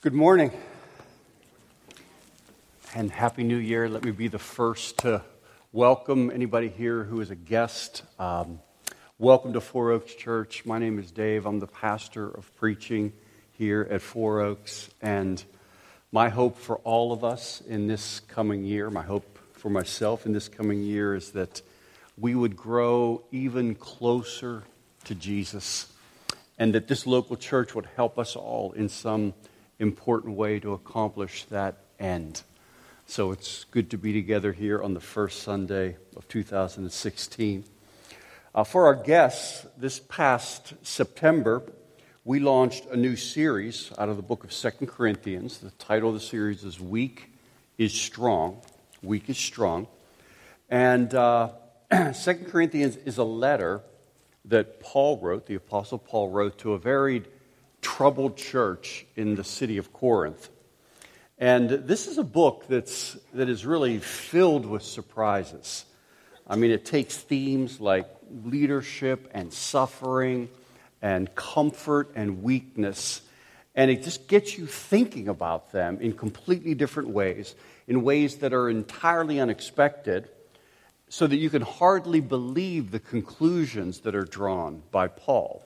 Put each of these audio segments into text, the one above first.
Good morning and Happy New Year. Let me be the first to welcome anybody here who is a guest. Um, welcome to Four Oaks Church. My name is Dave. I'm the pastor of preaching here at Four Oaks. And my hope for all of us in this coming year, my hope for myself in this coming year, is that we would grow even closer to Jesus and that this local church would help us all in some important way to accomplish that end. So it's good to be together here on the first Sunday of 2016. Uh, for our guests, this past September, we launched a new series out of the book of Second Corinthians. The title of the series is Weak is Strong. Weak is Strong. And uh, Second Corinthians is a letter that Paul wrote, the Apostle Paul wrote to a very troubled church in the city of Corinth. And this is a book that's, that is really filled with surprises. I mean, it takes themes like leadership and suffering and comfort and weakness, and it just gets you thinking about them in completely different ways, in ways that are entirely unexpected, so that you can hardly believe the conclusions that are drawn by Paul.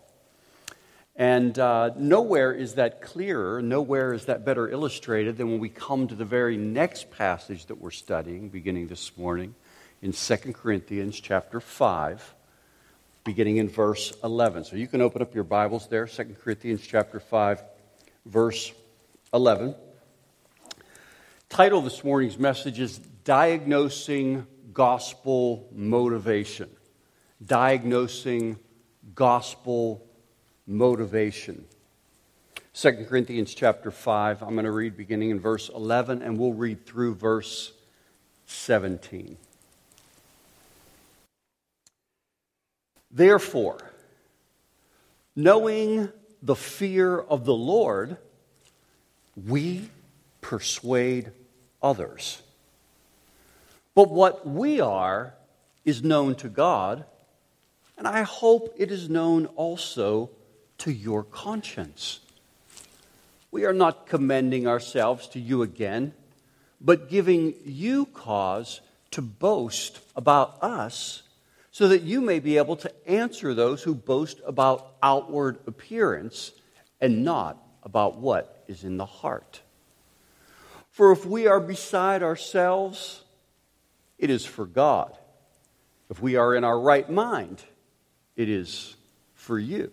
And uh, nowhere is that clearer, nowhere is that better illustrated than when we come to the very next passage that we're studying, beginning this morning in 2 Corinthians chapter 5, beginning in verse 11. So you can open up your Bibles there, 2 Corinthians chapter 5, verse 11. Title this morning's message is Diagnosing Gospel Motivation. Diagnosing Gospel motivation. 2 Corinthians chapter 5, I'm going to read beginning in verse 11, and we'll read through verse 17. Therefore, knowing the fear of the Lord, we persuade others. But what we are is known to God, and I hope it is known also to your conscience. We are not commending ourselves to you again, but giving you cause to boast about us so that you may be able to answer those who boast about outward appearance and not about what is in the heart. For if we are beside ourselves, it is for God. If we are in our right mind, it is for you.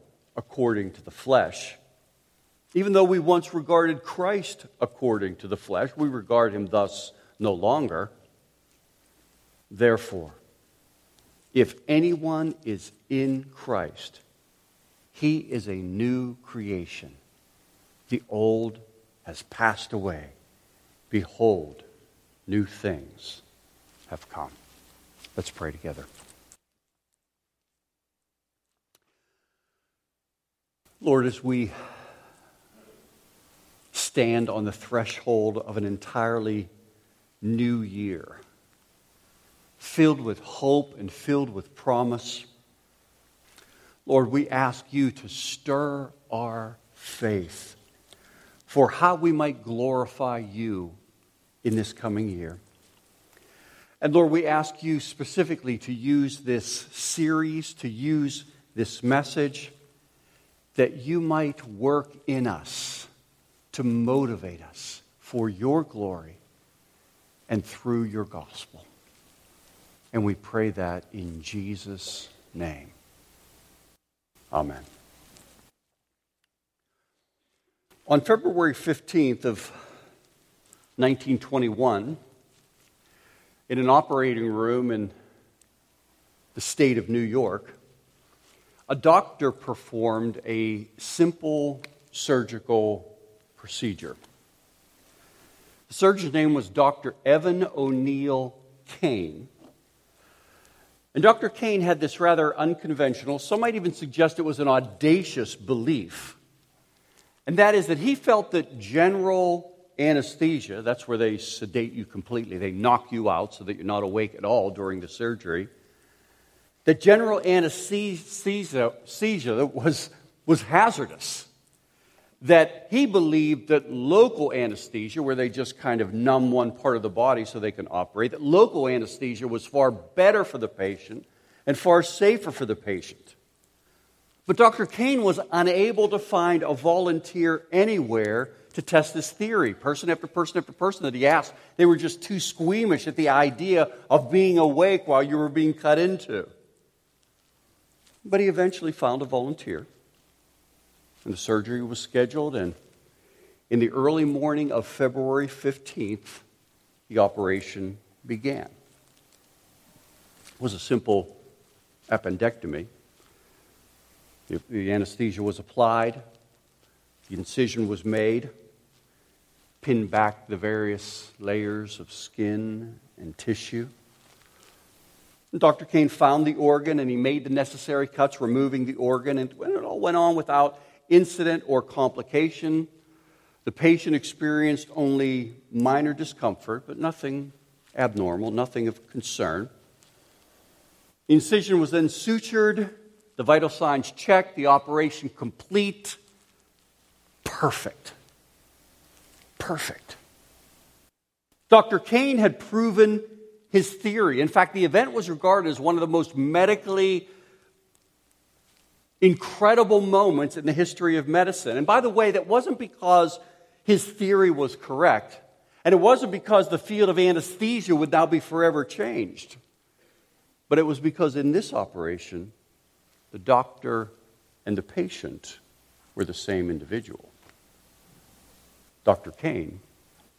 according to the flesh. Even though we once regarded Christ according to the flesh, we regard him thus no longer. Therefore, if anyone is in Christ, he is a new creation. The old has passed away. Behold, new things have come. Let's pray together. Lord, as we stand on the threshold of an entirely new year, filled with hope and filled with promise, Lord, we ask you to stir our faith for how we might glorify you in this coming year. And Lord, we ask you specifically to use this series, to use this message that you might work in us to motivate us for your glory and through your gospel. And we pray that in Jesus' name. Amen. On February 15th of 1921, in an operating room in the state of New York, a doctor performed a simple surgical procedure. The surgeon's name was Dr. Evan O'Neill Kane. And Dr. Kane had this rather unconventional, some might even suggest it was an audacious belief. And that is that he felt that general anesthesia, that's where they sedate you completely, they knock you out so that you're not awake at all during the surgery, that general anesthesia was, was hazardous that he believed that local anesthesia, where they just kind of numb one part of the body so they can operate, that local anesthesia was far better for the patient and far safer for the patient. But Dr. Kane was unable to find a volunteer anywhere to test this theory. Person after person after person that he asked, they were just too squeamish at the idea of being awake while you were being cut into. But he eventually found a volunteer and the surgery was scheduled, and in the early morning of February 15th, the operation began. It was a simple appendectomy. The, the anesthesia was applied, the incision was made, pinned back the various layers of skin and tissue. Dr. Kane found the organ and he made the necessary cuts, removing the organ, and it all went on without incident or complication. The patient experienced only minor discomfort, but nothing abnormal, nothing of concern. The incision was then sutured, the vital signs checked, the operation complete. Perfect. Perfect. Dr. Kane had proven his theory. In fact, the event was regarded as one of the most medically incredible moments in the history of medicine. And by the way, that wasn't because his theory was correct, and it wasn't because the field of anesthesia would now be forever changed. But it was because in this operation, the doctor and the patient were the same individual. Dr. Kane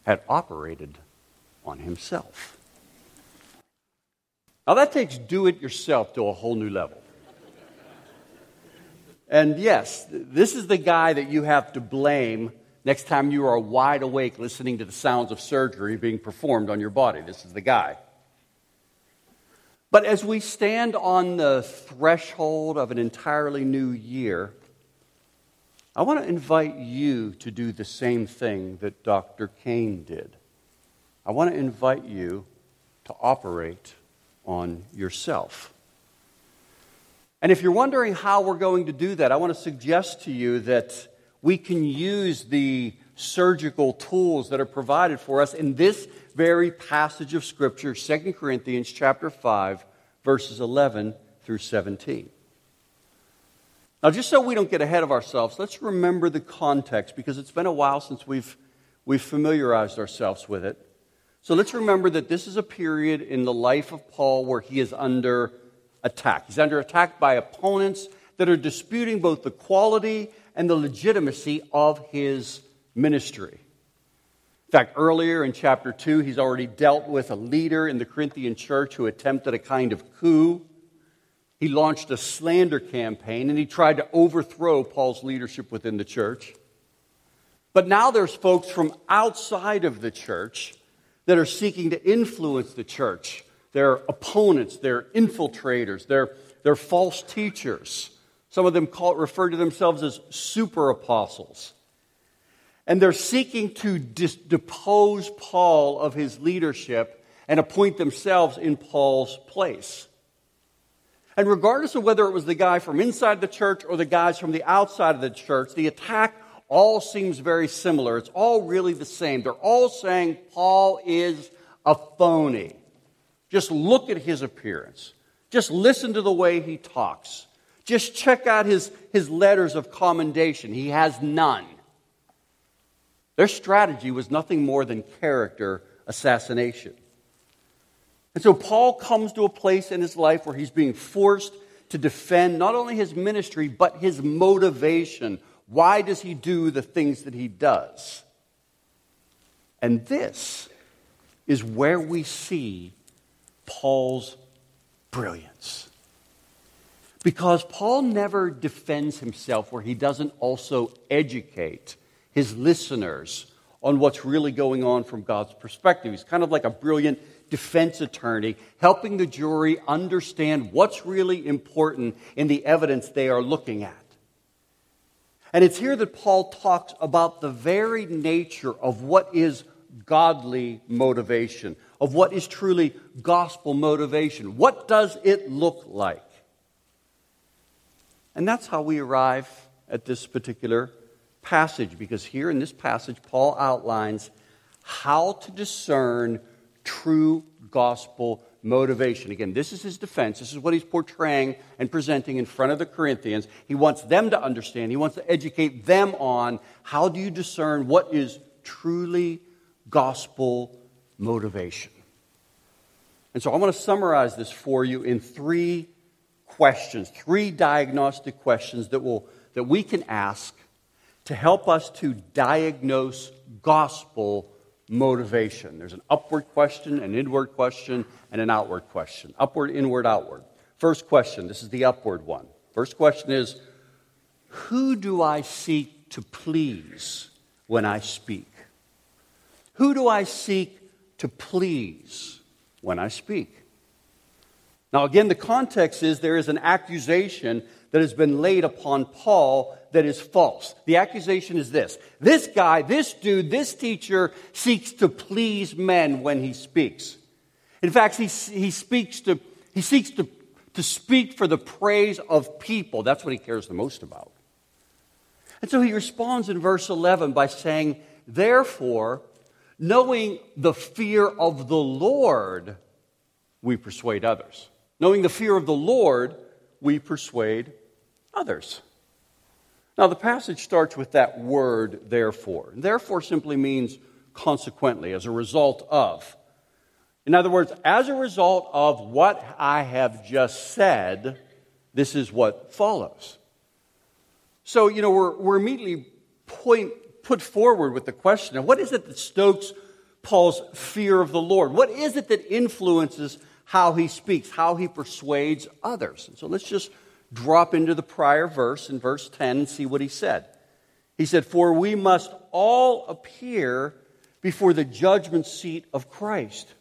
had operated on himself. Now, that takes do it yourself to a whole new level. And yes, this is the guy that you have to blame next time you are wide awake listening to the sounds of surgery being performed on your body. This is the guy. But as we stand on the threshold of an entirely new year, I want to invite you to do the same thing that Dr. Kane did. I want to invite you to operate on yourself. And if you're wondering how we're going to do that, I want to suggest to you that we can use the surgical tools that are provided for us in this very passage of Scripture, 2 Corinthians chapter 5, verses 11 through 17. Now, just so we don't get ahead of ourselves, let's remember the context because it's been a while since we've, we've familiarized ourselves with it. So let's remember that this is a period in the life of Paul where he is under attack. He's under attack by opponents that are disputing both the quality and the legitimacy of his ministry. In fact, earlier in chapter 2, he's already dealt with a leader in the Corinthian church who attempted a kind of coup. He launched a slander campaign and he tried to overthrow Paul's leadership within the church. But now there's folks from outside of the church that are seeking to influence the church they're opponents, they're infiltrators, they're, they're false teachers. Some of them call, refer to themselves as super apostles. And they're seeking to dis- depose Paul of his leadership and appoint themselves in Paul's place. And regardless of whether it was the guy from inside the church or the guys from the outside of the church, the attack all seems very similar. It's all really the same. They're all saying Paul is a phony. Just look at his appearance. Just listen to the way he talks. Just check out his, his letters of commendation. He has none. Their strategy was nothing more than character assassination. And so Paul comes to a place in his life where he's being forced to defend not only his ministry, but his motivation. Why does he do the things that he does? And this is where we see Paul's brilliance. Because Paul never defends himself where he doesn't also educate his listeners on what's really going on from God's perspective. He's kind of like a brilliant defense attorney, helping the jury understand what's really important in the evidence they are looking at. And it's here that Paul talks about the very nature of what is godly motivation, of what is truly gospel motivation. What does it look like? And that's how we arrive at this particular passage, because here in this passage, Paul outlines how to discern true gospel motivation. Again, this is his defense. This is what he's portraying and presenting in front of the Corinthians. He wants them to understand, he wants to educate them on how do you discern what is truly gospel motivation. And so I want to summarize this for you in three questions, three diagnostic questions that, will, that we can ask to help us to diagnose gospel motivation. There's an upward question, an inward question, and an outward question. Upward, inward, outward. First question this is the upward one. First question is Who do I seek to please when I speak? Who do I seek to please when I speak? Now, again, the context is there is an accusation that has been laid upon Paul that is false. The accusation is this this guy, this dude, this teacher seeks to please men when he speaks. In fact, he, he, speaks to, he seeks to, to speak for the praise of people. That's what he cares the most about. And so he responds in verse 11 by saying, Therefore, knowing the fear of the Lord, we persuade others. Knowing the fear of the Lord, we persuade others. Now, the passage starts with that word, therefore. Therefore simply means consequently, as a result of. In other words, as a result of what I have just said, this is what follows. So, you know, we're, we're immediately point, put forward with the question of what is it that stokes Paul's fear of the Lord? What is it that influences how he speaks, how he persuades others? And so let's just drop into the prior verse in verse 10 and see what he said. He said, For we must all appear before the judgment seat of Christ,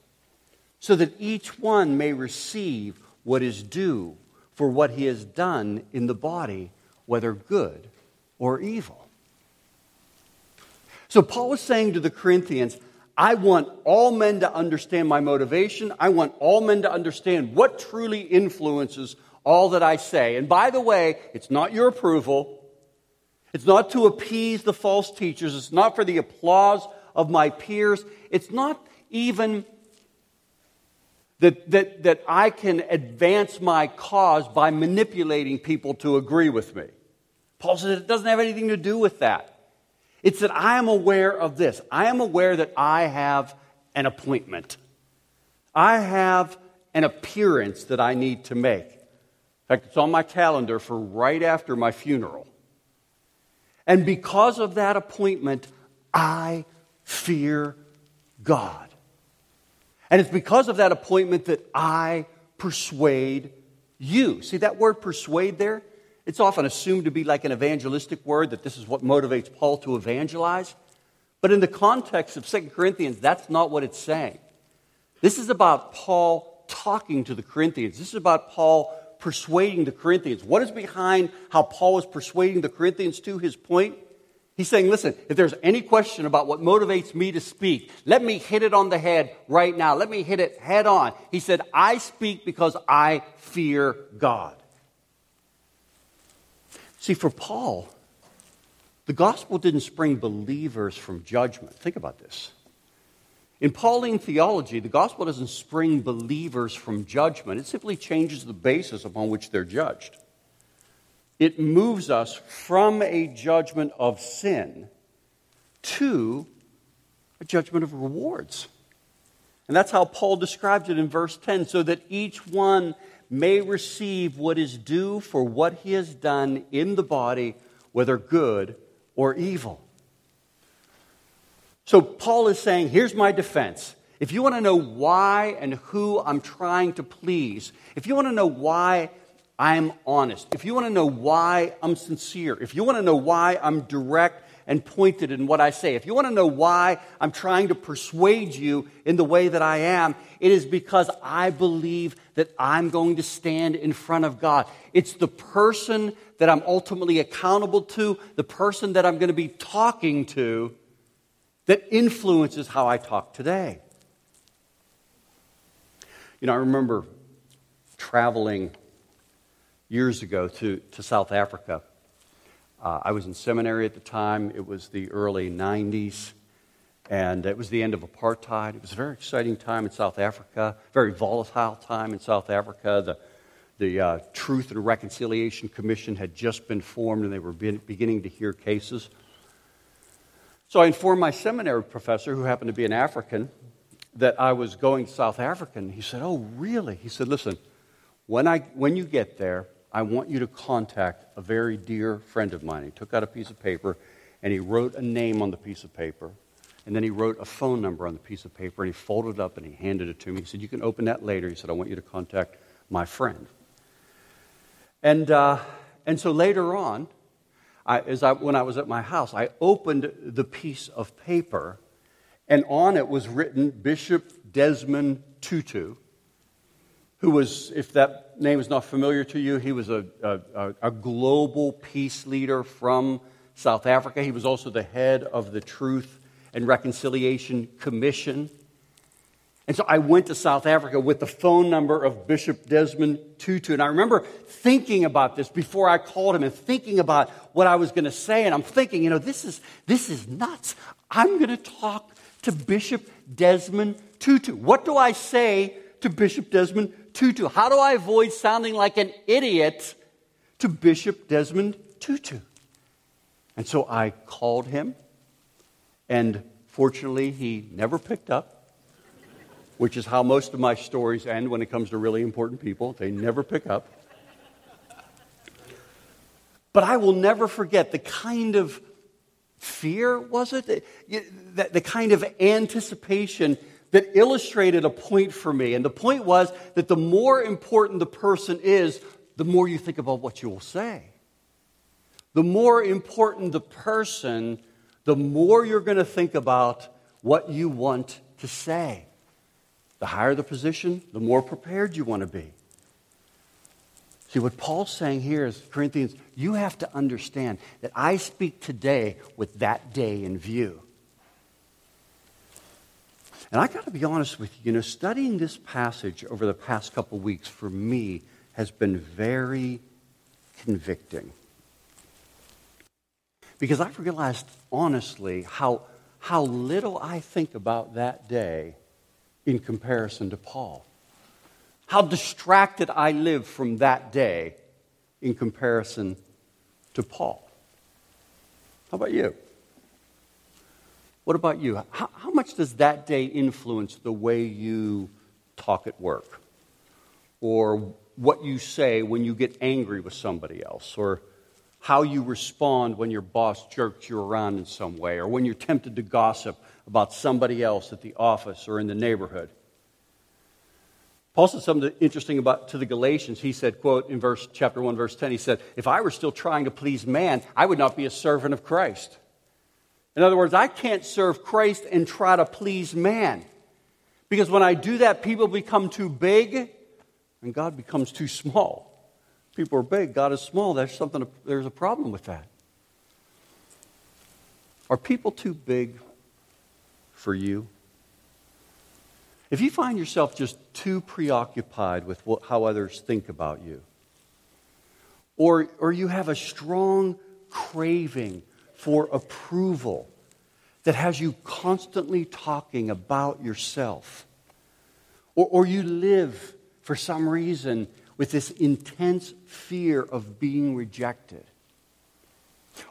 so that each one may receive what is due for what he has done in the body, whether good or evil. So Paul is saying to the Corinthians, I want all men to understand my motivation. I want all men to understand what truly influences all that I say. And by the way, it's not your approval. It's not to appease the false teachers. It's not for the applause of my peers. It's not even that, that, that I can advance my cause by manipulating people to agree with me. Paul says it doesn't have anything to do with that. It's that I am aware of this. I am aware that I have an appointment. I have an appearance that I need to make fact, it's on my calendar for right after my funeral. And because of that appointment, I fear God. And it's because of that appointment that I persuade you. See that word persuade there? It's often assumed to be like an evangelistic word, that this is what motivates Paul to evangelize. But in the context of 2 Corinthians, that's not what it's saying. This is about Paul talking to the Corinthians. This is about Paul persuading the Corinthians. What is behind how Paul is persuading the Corinthians to his point? He's saying, listen, if there's any question about what motivates me to speak, let me hit it on the head right now. Let me hit it head on. He said, I speak because I fear God. See, for Paul, the gospel didn't spring believers from judgment. Think about this. In Pauline theology, the gospel doesn't spring believers from judgment, it simply changes the basis upon which they're judged. It moves us from a judgment of sin to a judgment of rewards. And that's how Paul describes it in verse 10 so that each one may receive what is due for what he has done in the body, whether good or evil. So Paul is saying, here's my defense. If you want to know why and who I'm trying to please, if you want to know why I'm honest, if you want to know why I'm sincere, if you want to know why I'm direct and pointed in what I say. If you want to know why I'm trying to persuade you in the way that I am, it is because I believe that I'm going to stand in front of God. It's the person that I'm ultimately accountable to, the person that I'm going to be talking to, that influences how I talk today. You know, I remember traveling years ago to, to South Africa. Uh, I was in seminary at the time. It was the early 90s, and it was the end of apartheid. It was a very exciting time in South Africa, very volatile time in South Africa. The, the uh, Truth and Reconciliation Commission had just been formed, and they were be- beginning to hear cases. So I informed my seminary professor, who happened to be an African, that I was going to South Africa. And he said, Oh, really? He said, Listen, when, I, when you get there, I want you to contact a very dear friend of mine. He took out a piece of paper and he wrote a name on the piece of paper. And then he wrote a phone number on the piece of paper and he folded it up and he handed it to me. He said, You can open that later. He said, I want you to contact my friend. And, uh, and so later on, I, I, when I was at my house, I opened the piece of paper and on it was written Bishop Desmond Tutu who was, if that name is not familiar to you, he was a, a, a, global peace leader from South Africa. He was also the head of the Truth and Reconciliation Commission. And so I went to South Africa with the phone number of Bishop Desmond Tutu. And I remember thinking about this before I called him and thinking about what I was going to say. And I'm thinking, you know, this is, this is nuts. I'm going to talk to Bishop Desmond Tutu. What do I say to Bishop Desmond Tutu? How do I avoid sounding like an idiot to Bishop Desmond Tutu? And so I called him, and fortunately, he never picked up, which is how most of my stories end when it comes to really important people. They never pick up. But I will never forget the kind of fear, was it? The, kind of anticipation that illustrated a point for me. And the point was that the more important the person is, the more you think about what you will say. The more important the person, the more you're going to think about what you want to say. The higher the position, the more prepared you want to be. See, what Paul's saying here is, Corinthians, you have to understand that I speak today with that day in view. And I got to be honest with you, you know, studying this passage over the past couple weeks for me has been very convicting. Because I've realized honestly how, how little I think about that day in comparison to Paul. How distracted I live from that day in comparison to Paul. How about you? What about you? How, how, much does that day influence the way you talk at work? Or what you say when you get angry with somebody else? Or how you respond when your boss jerks you around in some way? Or when you're tempted to gossip about somebody else at the office or in the neighborhood? Paul said something interesting about to the Galatians. He said, quote, in verse chapter 1, verse 10, he said, If I were still trying to please man, I would not be a servant of Christ. In other words, I can't serve Christ and try to please man. Because when I do that, people become too big and God becomes too small. People are big, God is small. There's, something, there's a problem with that. Are people too big for you? If you find yourself just too preoccupied with what, how others think about you, or, or you have a strong craving for approval that has you constantly talking about yourself. Or, or you live for some reason with this intense fear of being rejected.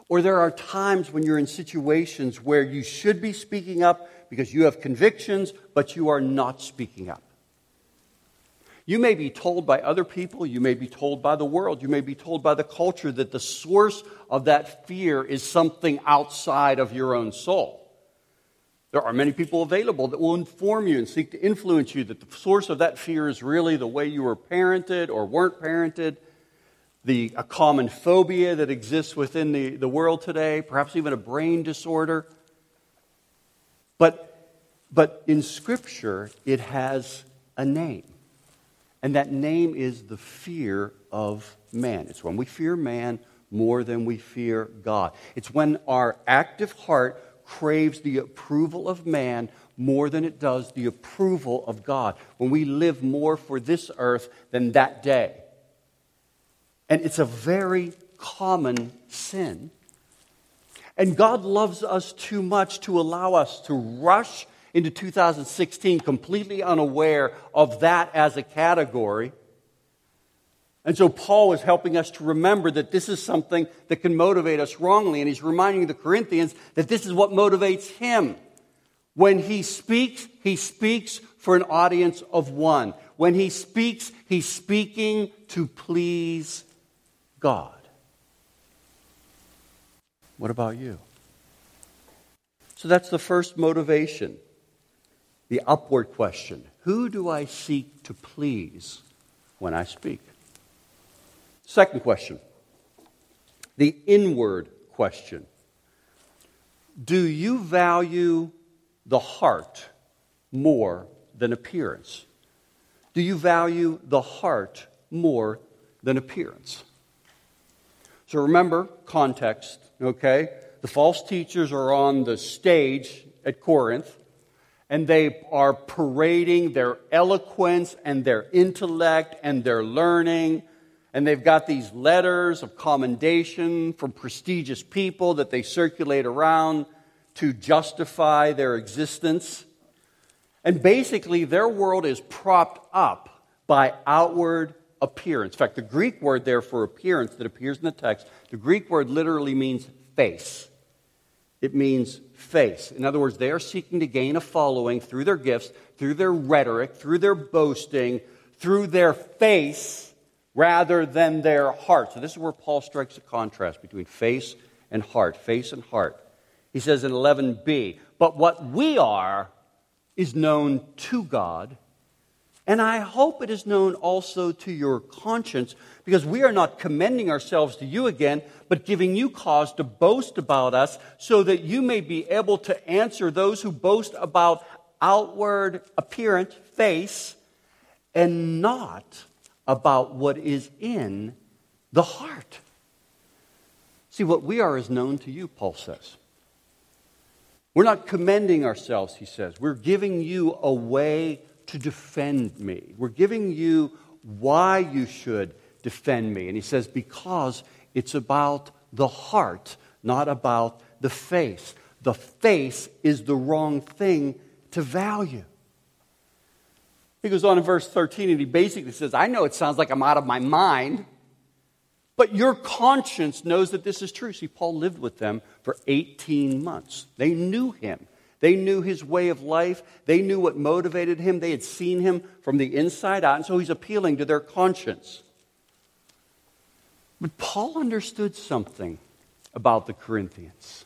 Or there are times when you're in situations where you should be speaking up because you have convictions, but you are not speaking up. You may be told by other people, you may be told by the world, you may be told by the culture that the source of that fear is something outside of your own soul. There are many people available that will inform you and seek to influence you that the source of that fear is really the way you were parented or weren't parented. the, a common phobia that exists within the, the world today, perhaps even a brain disorder. But, but in Scripture, it has a name. And that name is the fear of man. It's when we fear man more than we fear God. It's when our active heart craves the approval of man more than it does the approval of God. When we live more for this earth than that day. And it's a very common sin. And God loves us too much to allow us to rush into 2016 completely unaware of that as a category. And so Paul is helping us to remember that this is something that can motivate us wrongly. And he's reminding the Corinthians that this is what motivates him. When he speaks, he speaks for an audience of one. When he speaks, he's speaking to please God. What about you? So that's the first motivation the upward question Who do I seek to please when I speak? Second question the inward question Do you value the heart more than appearance? Do you value the heart more than appearance? So remember context, okay? The false teachers are on the stage at Corinth and they are parading their eloquence and their intellect and their learning. And they've got these letters of commendation from prestigious people that they circulate around to justify their existence. And basically, their world is propped up by outward appearance. In fact, the Greek word there for appearance that appears in the text, the Greek word literally means face. It means face. In other words, they are seeking to gain a following through their gifts, through their rhetoric, through their boasting, through their face, rather than their heart. So, this is where Paul strikes a contrast between face and heart. Face and heart. He says in 11b, but what we are is known to God and I hope it is known also to your conscience, because we are not commending ourselves to you again, but giving you cause to boast about us, so that you may be able to answer those who boast about outward appearance, face, and not about what is in the heart. See, what we are is known to you, Paul says. We're not commending ourselves, he says. We're giving you a way to defend me. We're giving you why you should defend me. And he says, because it's about the heart, not about the face. The face is the wrong thing to value. He goes on in verse 13 and he basically says, I know it sounds like I'm out of my mind, but your conscience knows that this is true. See, Paul lived with them for 18 months. They knew him. They knew his way of life. They knew what motivated him. They had seen him from the inside out. And so he's appealing to their conscience. But Paul understood something about the Corinthians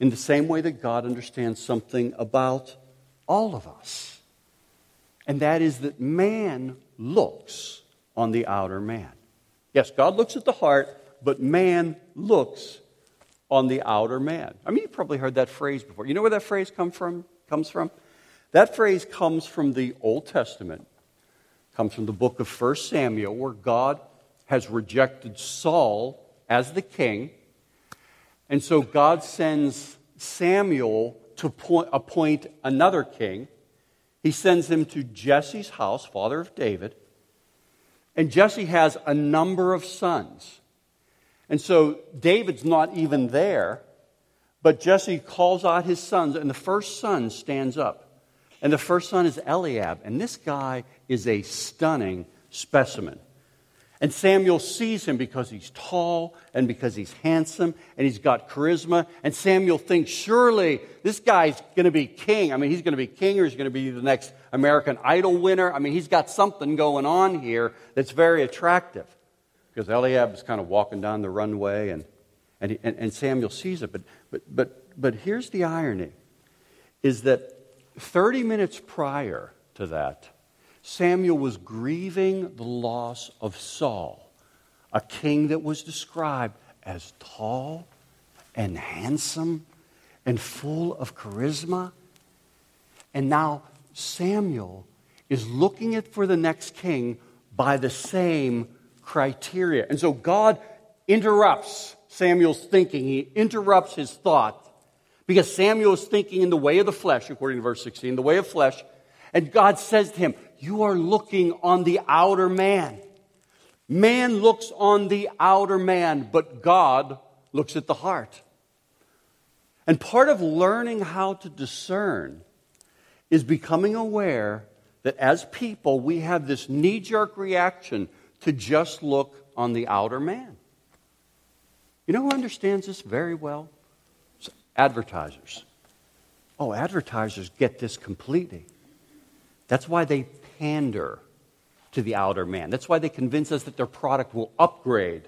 in the same way that God understands something about all of us. And that is that man looks on the outer man. Yes, God looks at the heart, but man looks on the outer man. I mean, you've probably heard that phrase before. You know where that phrase come from, comes from? That phrase comes from the Old Testament, comes from the book of 1 Samuel, where God has rejected Saul as the king. And so God sends Samuel to appoint another king. He sends him to Jesse's house, father of David. And Jesse has a number of sons. And so David's not even there, but Jesse calls out his sons, and the first son stands up. And the first son is Eliab, and this guy is a stunning specimen. And Samuel sees him because he's tall and because he's handsome and he's got charisma. And Samuel thinks, surely this guy's going to be king. I mean, he's going to be king or he's going to be the next American Idol winner. I mean, he's got something going on here that's very attractive because Eliab is kind of walking down the runway and, and, and, and Samuel sees it. But, but, but, but here's the irony is that 30 minutes prior to that, Samuel was grieving the loss of Saul, a king that was described as tall and handsome and full of charisma. And now Samuel is looking for the next king by the same criteria. And so God interrupts Samuel's thinking. He interrupts his thought because Samuel is thinking in the way of the flesh, according to verse 16, the way of flesh. And God says to him, You are looking on the outer man. Man looks on the outer man, but God looks at the heart. And part of learning how to discern is becoming aware that as people, we have this knee jerk reaction to just look on the outer man. You know who understands this very well? advertisers. Oh, advertisers get this completely. That's why they pander to the outer man. That's why they convince us that their product will upgrade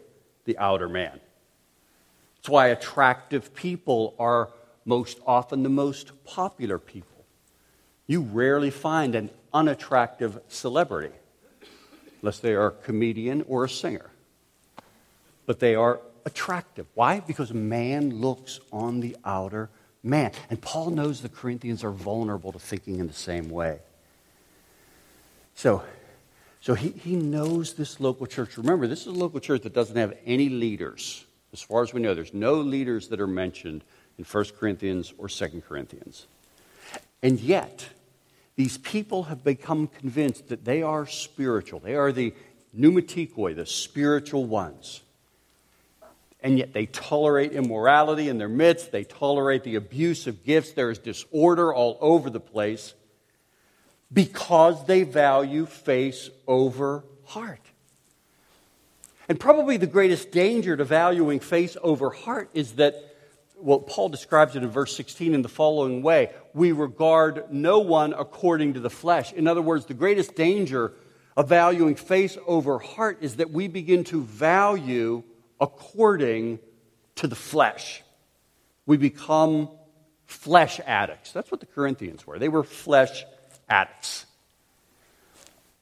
the outer man. It's why attractive people are most often the most popular people. You rarely find an unattractive celebrity, unless they are a comedian or a singer. But they are attractive. Why? Because man looks on the outer man. And Paul knows the Corinthians are vulnerable to thinking in the same way. So, so he, he knows this local church. Remember, this is a local church that doesn't have any leaders. As far as we know, there's no leaders that are mentioned in 1 Corinthians or 2 Corinthians. And yet, these people have become convinced that they are spiritual. They are the pneumatikoi, the spiritual ones. And yet they tolerate immorality in their midst. They tolerate the abuse of gifts. There is disorder all over the place because they value face over heart. And probably the greatest danger to valuing face over heart is that, well, Paul describes it in verse 16 in the following way we regard no one according to the flesh. In other words, the greatest danger of valuing face over heart is that we begin to value according to the flesh. We become flesh addicts. That's what the Corinthians were. They were flesh addicts.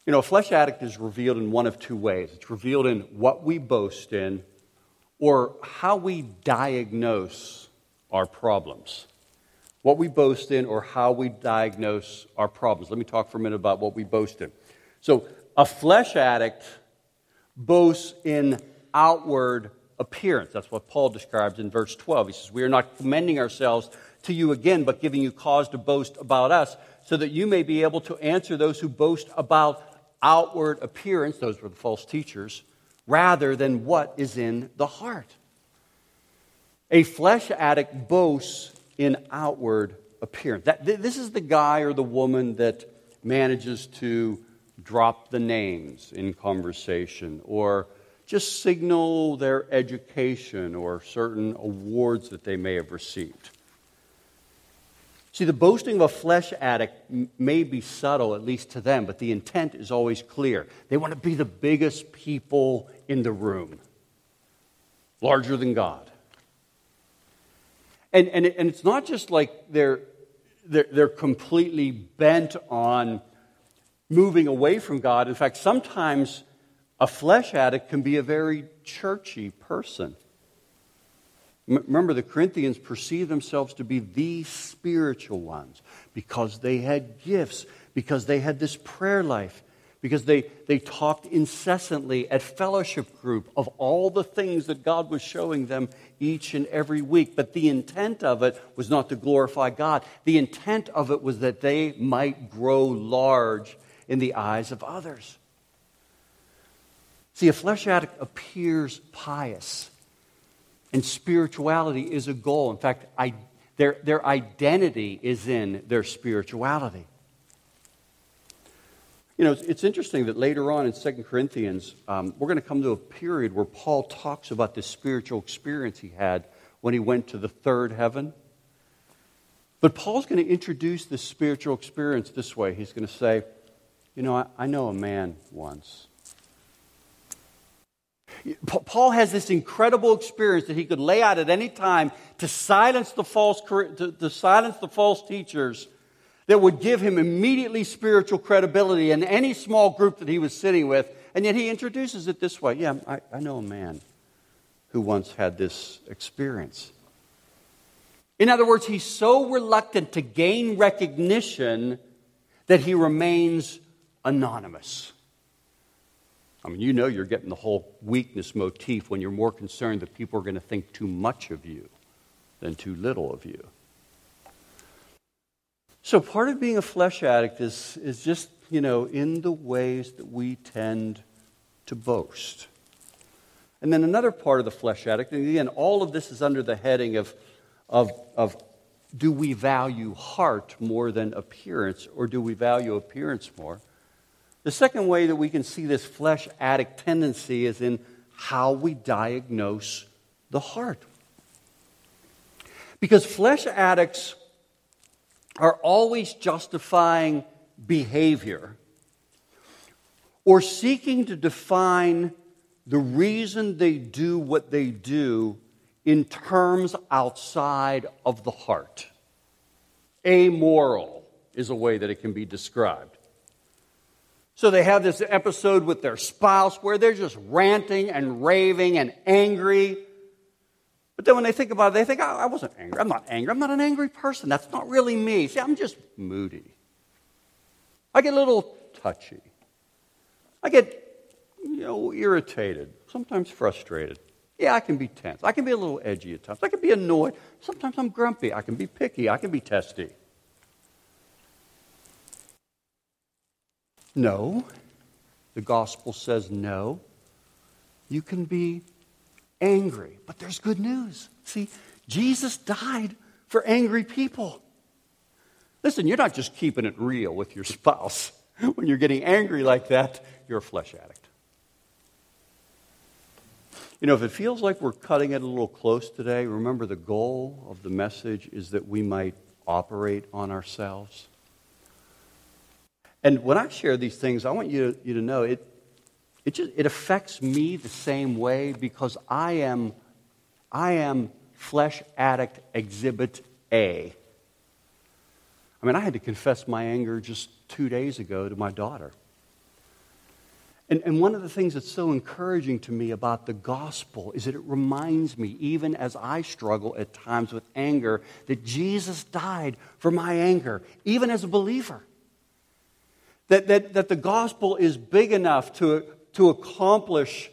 You know, a flesh addict is revealed in one of two ways it's revealed in what we boast in or how we diagnose our problems. What we boast in or how we diagnose our problems. Let me talk for a minute about what we boast in. So, a flesh addict boasts in outward appearance. That's what Paul describes in verse 12. He says, We are not commending ourselves to you again, but giving you cause to boast about us, so that you may be able to answer those who boast about outward appearance, those were the false teachers, rather than what is in the heart. A flesh addict boasts in outward appearance. That, this is the guy or the woman that manages to drop the names in conversation or just signal their education or certain awards that they may have received. See, the boasting of a flesh addict may be subtle, at least to them, but the intent is always clear. They want to be the biggest people in the room, larger than God. And, and, and it's not just like they're, they're, they're completely bent on moving away from God. In fact, sometimes a flesh addict can be a very churchy person. Remember, the Corinthians perceived themselves to be the spiritual ones because they had gifts, because they had this prayer life, because they, they talked incessantly at fellowship group of all the things that God was showing them each and every week. But the intent of it was not to glorify God, the intent of it was that they might grow large in the eyes of others. See, a flesh addict appears pious, and spirituality is a goal. In fact, I, their, their identity is in their spirituality. You know, it's, interesting that later on in 2 Corinthians, um, we're going to come to a period where Paul talks about this spiritual experience he had when he went to the third heaven. But Paul's going to introduce this spiritual experience this way. He's going to say, You know, I, I know a man once Paul has this incredible experience that he could lay out at any time to silence the false, to, to silence the false teachers that would give him immediately spiritual credibility in any small group that he was sitting with And yet he introduces it this way Yeah, I, I know a man who once had this experience. In other words, he's so reluctant to gain recognition that he remains anonymous. I mean, you know you're getting the whole weakness motif when you're more concerned that people are going to think too much of you than too little of you. So, part of being a flesh addict is, is just, you know, in the ways that we tend to boast. And then another part of the flesh addict, and again, all of this is under the heading of, of, of do we value heart more than appearance, or do we value appearance more? The second way that we can see this flesh addict tendency is in how we diagnose the heart. Because flesh addicts are always justifying behavior or seeking to define the reason they do what they do in terms outside of the heart. Amoral is a way that it can be described. So they have this episode with their spouse where they're just ranting and raving and angry. But then when they think about it, they think, oh, I wasn't angry. I'm not angry. I'm not an angry person. That's not really me. See, I'm just moody. I get a little touchy. I get, you know, irritated, sometimes frustrated. Yeah, I can be tense. I can be a little edgy at times. I can be annoyed. Sometimes I'm grumpy. I can be picky. I can be testy. No. The gospel says no. You can be angry, but there's good news. See, Jesus died for angry people. Listen, you're not just keeping it real with your spouse. When you're getting angry like that, you're a flesh addict. You know, if it feels like we're cutting it a little close today, remember the goal of the message is that we might operate on ourselves. And when I share these things, I want you to, you to know it, it, just, it affects me the same way because I am, I am flesh addict exhibit A. I mean, I had to confess my anger just two days ago to my daughter. And, and one of the things that's so encouraging to me about the gospel is that it reminds me, even as I struggle at times with anger, that Jesus died for my anger, even as a believer. That, that, that the gospel is big enough to, to, accomplish,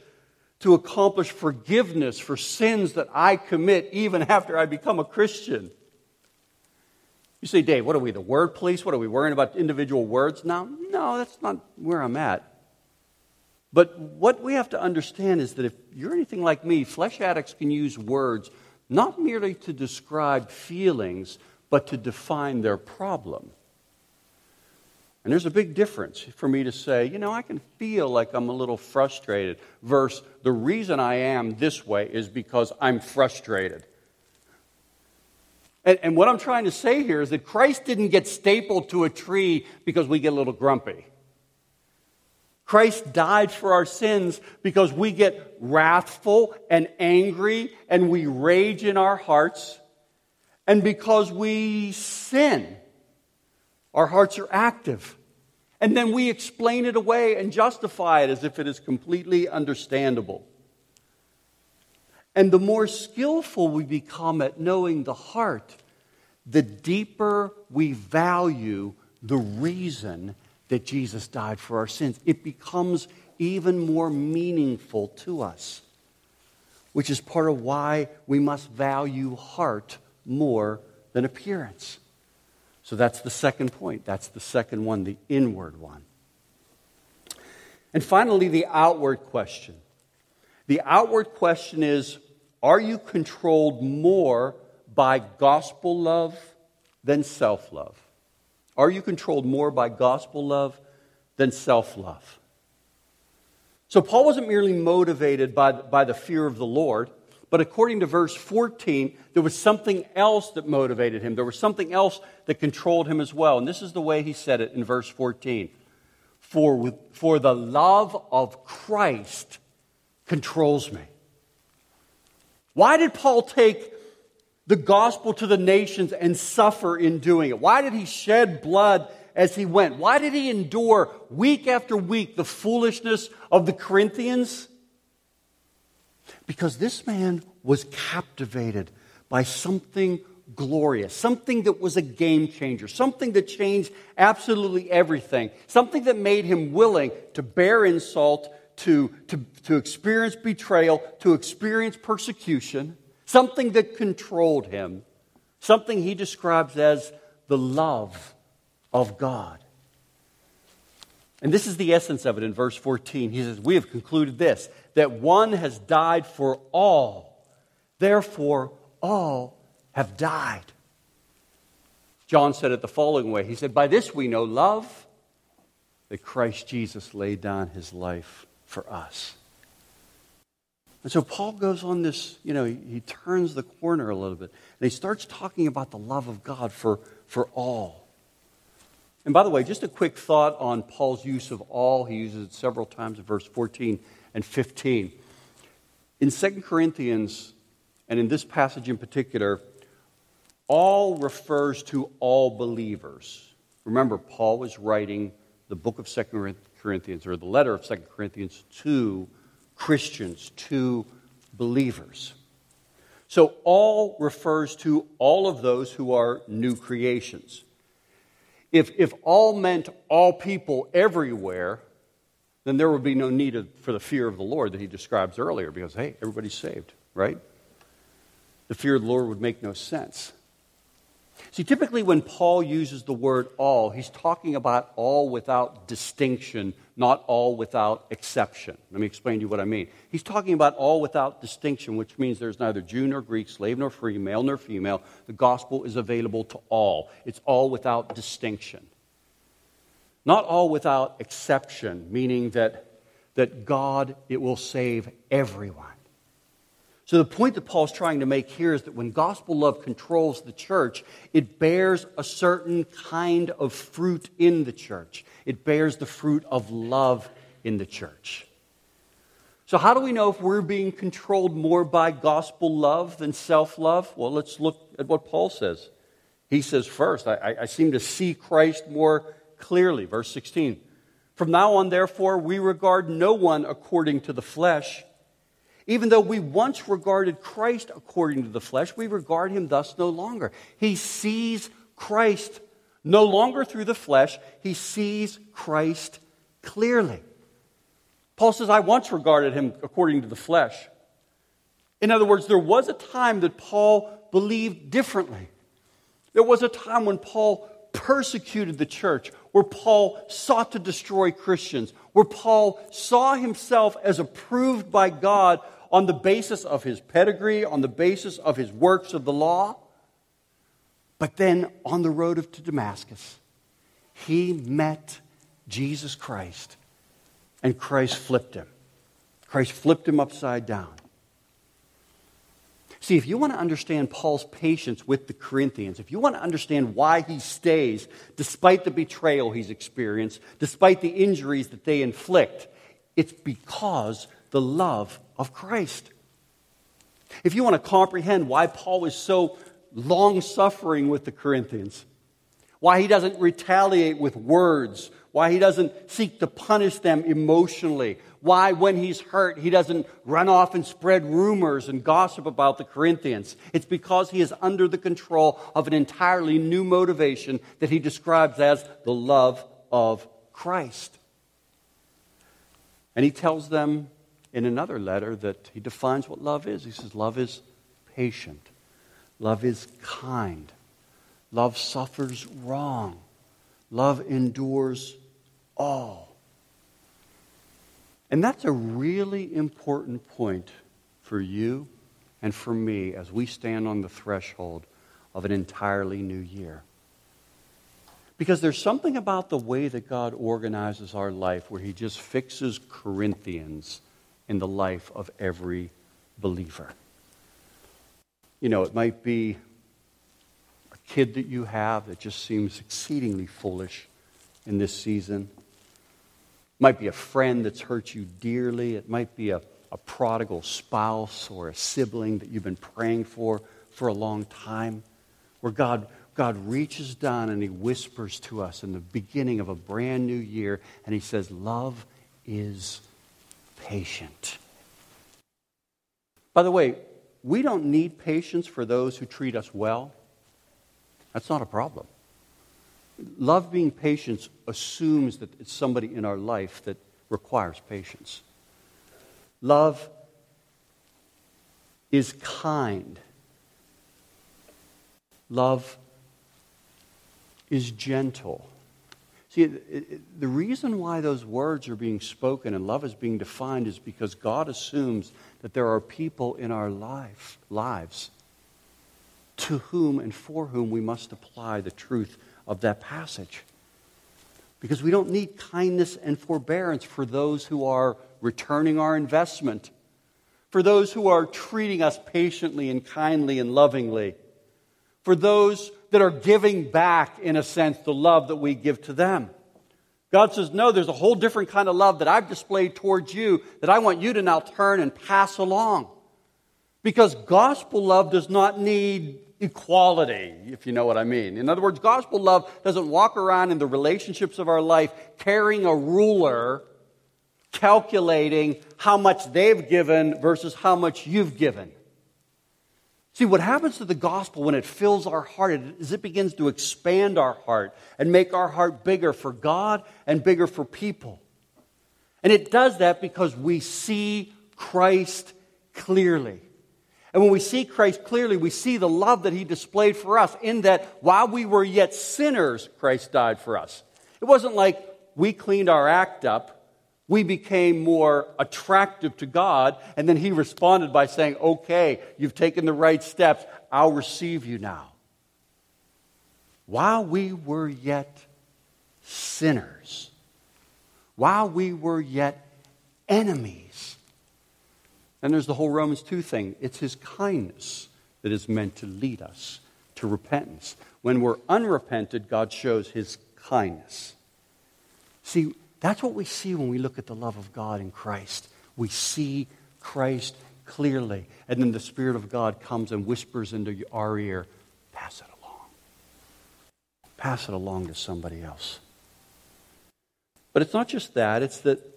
to accomplish forgiveness for sins that I commit even after I become a Christian. You say, Dave, what are we, the word police? What are we worrying about individual words now? No, that's not where I'm at. But what we have to understand is that if you're anything like me, flesh addicts can use words not merely to describe feelings, but to define their problem. And there's a big difference for me to say, you know, I can feel like I'm a little frustrated, versus the reason I am this way is because I'm frustrated. And, and what I'm trying to say here is that Christ didn't get stapled to a tree because we get a little grumpy. Christ died for our sins because we get wrathful and angry and we rage in our hearts and because we sin. Our hearts are active. And then we explain it away and justify it as if it is completely understandable. And the more skillful we become at knowing the heart, the deeper we value the reason that Jesus died for our sins. It becomes even more meaningful to us, which is part of why we must value heart more than appearance. So that's the second point. That's the second one, the inward one. And finally, the outward question. The outward question is Are you controlled more by gospel love than self love? Are you controlled more by gospel love than self love? So, Paul wasn't merely motivated by, by the fear of the Lord, but according to verse 14, there was something else that motivated him. There was something else that controlled him as well. And this is the way he said it in verse 14 For, for the love of Christ controls me. Why did Paul take the gospel to the nations and suffer in doing it? Why did he shed blood as he went? Why did he endure week after week the foolishness of the Corinthians? Because this man was captivated by something glorious, something that was a game changer, something that changed absolutely everything, something that made him willing to bear insult, to, to, to experience betrayal, to experience persecution, something that controlled him, something he describes as the love of God. And this is the essence of it in verse 14. He says, We have concluded this, that one has died for all, therefore all have died. John said it the following way He said, By this we know love, that Christ Jesus laid down his life for us. And so Paul goes on this, you know, he, turns the corner a little bit and he starts talking about the love of God for, for all. And by the way, just a quick thought on Paul's use of all. He uses it several times in verse 14 and 15. In 2 Corinthians, and in this passage in particular, all refers to all believers. Remember, Paul was writing the book of 2 Corinthians, or the letter of 2 Corinthians, to Christians, to believers. So, all refers to all of those who are new creations. If, if all meant all people everywhere, then there would be no need for the fear of the Lord that he describes earlier because, hey, everybody's saved, right? The fear of the Lord would make no sense. See, typically when Paul uses the word all, he's talking about all without distinction, not all without exception. Let me explain to you what I mean. He's talking about all without distinction, which means there's neither Jew nor Greek, slave nor free, male nor female. The gospel is available to all, it's all without distinction. Not all without exception, meaning that, that God, it will save everyone. So, the point that Paul's trying to make here is that when gospel love controls the church, it bears a certain kind of fruit in the church. It bears the fruit of love in the church. So, how do we know if we're being controlled more by gospel love than self love? Well, let's look at what Paul says. He says, first, I, I seem to see Christ more clearly. Verse 16. From now on, therefore, we regard no one according to the flesh. Even though we once regarded Christ according to the flesh, we regard him thus no longer. He sees Christ no longer through the flesh, he sees Christ clearly. Paul says, I once regarded him according to the flesh. In other words, there was a time that Paul believed differently. There was a time when Paul persecuted the church, where Paul sought to destroy Christians, where Paul saw himself as approved by God on the basis of his pedigree, on the basis of his works of the law. But then on the road to Damascus, he met Jesus Christ, and Christ flipped him. Christ flipped him upside down. See, if you want to understand Paul's patience with the Corinthians, if you want to understand why he stays despite the betrayal he's experienced, despite the injuries that they inflict, it's because the love of Christ. If you want to comprehend why Paul is so long suffering with the Corinthians, why he doesn't retaliate with words, why he doesn't seek to punish them emotionally, why, when he's hurt, he doesn't run off and spread rumors and gossip about the Corinthians. It's because he is under the control of an entirely new motivation that he describes as the love of Christ. And he tells them in another letter that he defines what love is. He says, Love is patient, love is kind, love suffers wrong, love endures all. And that's a really important point for you and for me as we stand on the threshold of an entirely new year. Because there's something about the way that God organizes our life where He just fixes Corinthians in the life of every believer. You know, it might be a kid that you have that just seems exceedingly foolish in this season. Might be a friend that's hurt you dearly. It might be a, a prodigal spouse or a sibling that you've been praying for for a long time, where God God reaches down and He whispers to us in the beginning of a brand new year, and He says, Love is patient. By the way, we don't need patience for those who treat us well. That's not a problem. Love being patient assumes that it's somebody in our life that requires patience. Love is kind. Love is gentle. See, the reason why those words are being spoken and love is being defined is because God assumes that there are people in our life, lives to whom and for whom we must apply the truth of that passage. Because we don't need kindness and forbearance for those who are returning our investment, for those who are treating us patiently and kindly and lovingly, for those that are giving back, in a sense, the love that we give to them. God says, No, there's a whole different kind of love that I've displayed towards you that I want you to now turn and pass along. Because gospel love does not need equality, if you know what I mean. In other words, gospel love doesn't walk around in the relationships of our life carrying a ruler, calculating how much they've given versus how much you've given. See, what happens to the gospel when it fills our heart is it begins to expand our heart and make our heart bigger for God and bigger for people. And it does that because we see Christ clearly. And when we see Christ clearly, we see the love that he displayed for us in that while we were yet sinners, Christ died for us. It wasn't like we cleaned our act up we became more attractive to God. And then he responded by saying, Okay, you've taken the right steps. I'll receive you now. While we were yet sinners, while we were yet enemies. And there's the whole Romans 2 thing. It's his kindness that is meant to lead us to repentance. When we're unrepented, God shows his kindness. See, that's what we see when we look at the love of God in Christ. We see Christ clearly. And then the Spirit of God comes and whispers into our ear, pass it along. Pass it along to somebody else. But it's not just that, it's that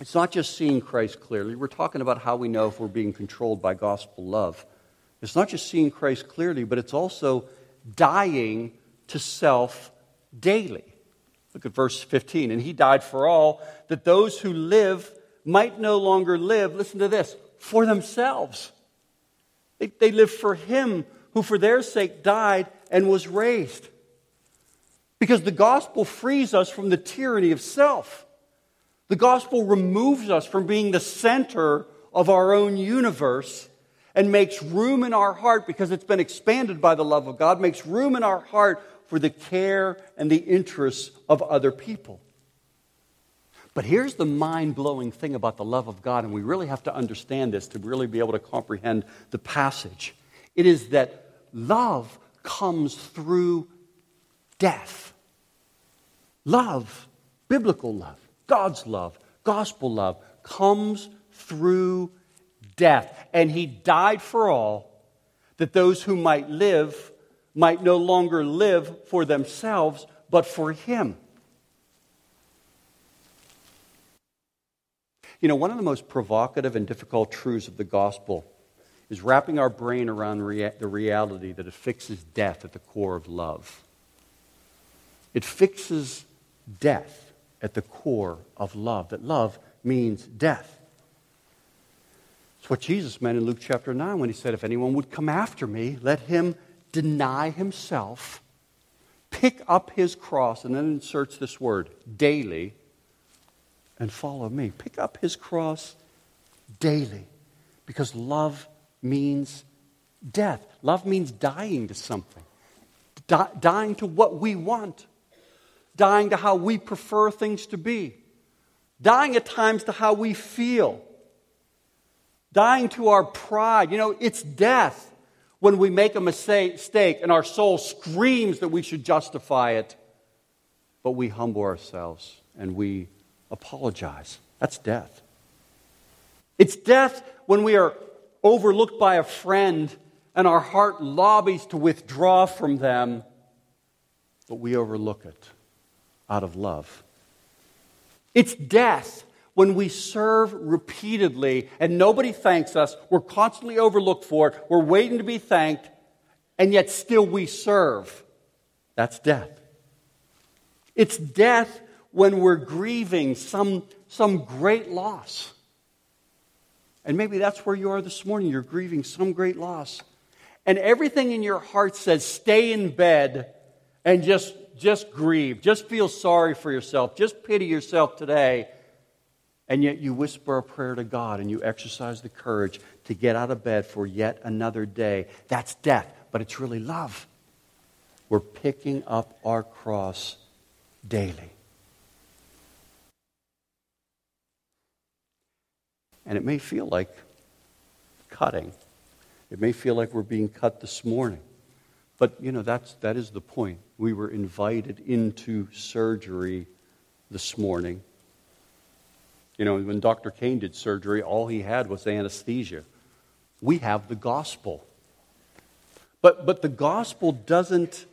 it's not just seeing Christ clearly. We're talking about how we know if we're being controlled by gospel love. It's not just seeing Christ clearly, but it's also dying to self daily. Look at verse 15. And he died for all, that those who live might no longer live, listen to this, for themselves. They, they live for him who for their sake died and was raised. Because the gospel frees us from the tyranny of self. The gospel removes us from being the center of our own universe and makes room in our heart because it's been expanded by the love of God, makes room in our heart for the care and the interests of other people. But here's the mind blowing thing about the love of God, and we really have to understand this to really be able to comprehend the passage. It is that love comes through death. Love, biblical love, God's love, gospel love, comes through death. And He died for all that those who might live might no longer live for themselves, but for Him. You know, one of the most provocative and difficult truths of the gospel is wrapping our brain around rea- the reality that it fixes death at the core of love. It fixes death at the core of love, that love means death. It's what Jesus meant in Luke chapter 9 when he said, If anyone would come after me, let him deny himself, pick up his cross, and then inserts this word, daily, and follow me. Pick up his cross daily because love means death. Love means dying to something, dying to what we want, dying to how we prefer things to be, dying at times to how we feel, dying to our pride. You know, it's death when we make a mistake and our soul screams that we should justify it, but we humble ourselves and we apologize. That's death. It's death when we are overlooked by a friend and our heart lobbies to withdraw from them, but we overlook it out of love. It's death when we serve repeatedly and nobody thanks us. We're constantly overlooked for it. We're waiting to be thanked, and yet still we serve. That's death. It's death when we're grieving some, some great loss. And maybe that's where you are this morning. You're grieving some great loss. And everything in your heart says, stay in bed and just, just grieve. Just feel sorry for yourself. Just pity yourself today. And yet you whisper a prayer to God and you exercise the courage to get out of bed for yet another day. That's death, but it's really love. We're picking up our cross daily. And it may feel like cutting. It may feel like we're being cut this morning. But, you know, that's, that is the point. We were invited into surgery this morning. You know, when Dr. Kane did surgery, all he had was anesthesia. We have the gospel. But, but the gospel doesn't,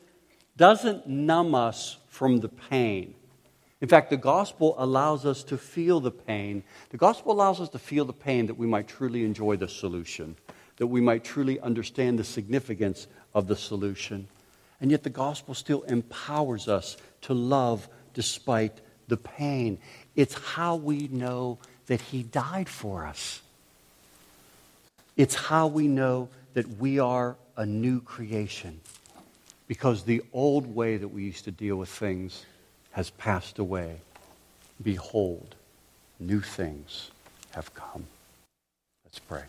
doesn't numb us from the pain. In fact, the gospel allows us to feel the pain. The gospel allows us to feel the pain that we might truly enjoy the solution, that we might truly understand the significance of the solution. And yet, the gospel still empowers us to love despite the pain. It's how we know that He died for us. It's how we know that we are a new creation. Because the old way that we used to deal with things has passed away. Behold, new things have come. Let's pray.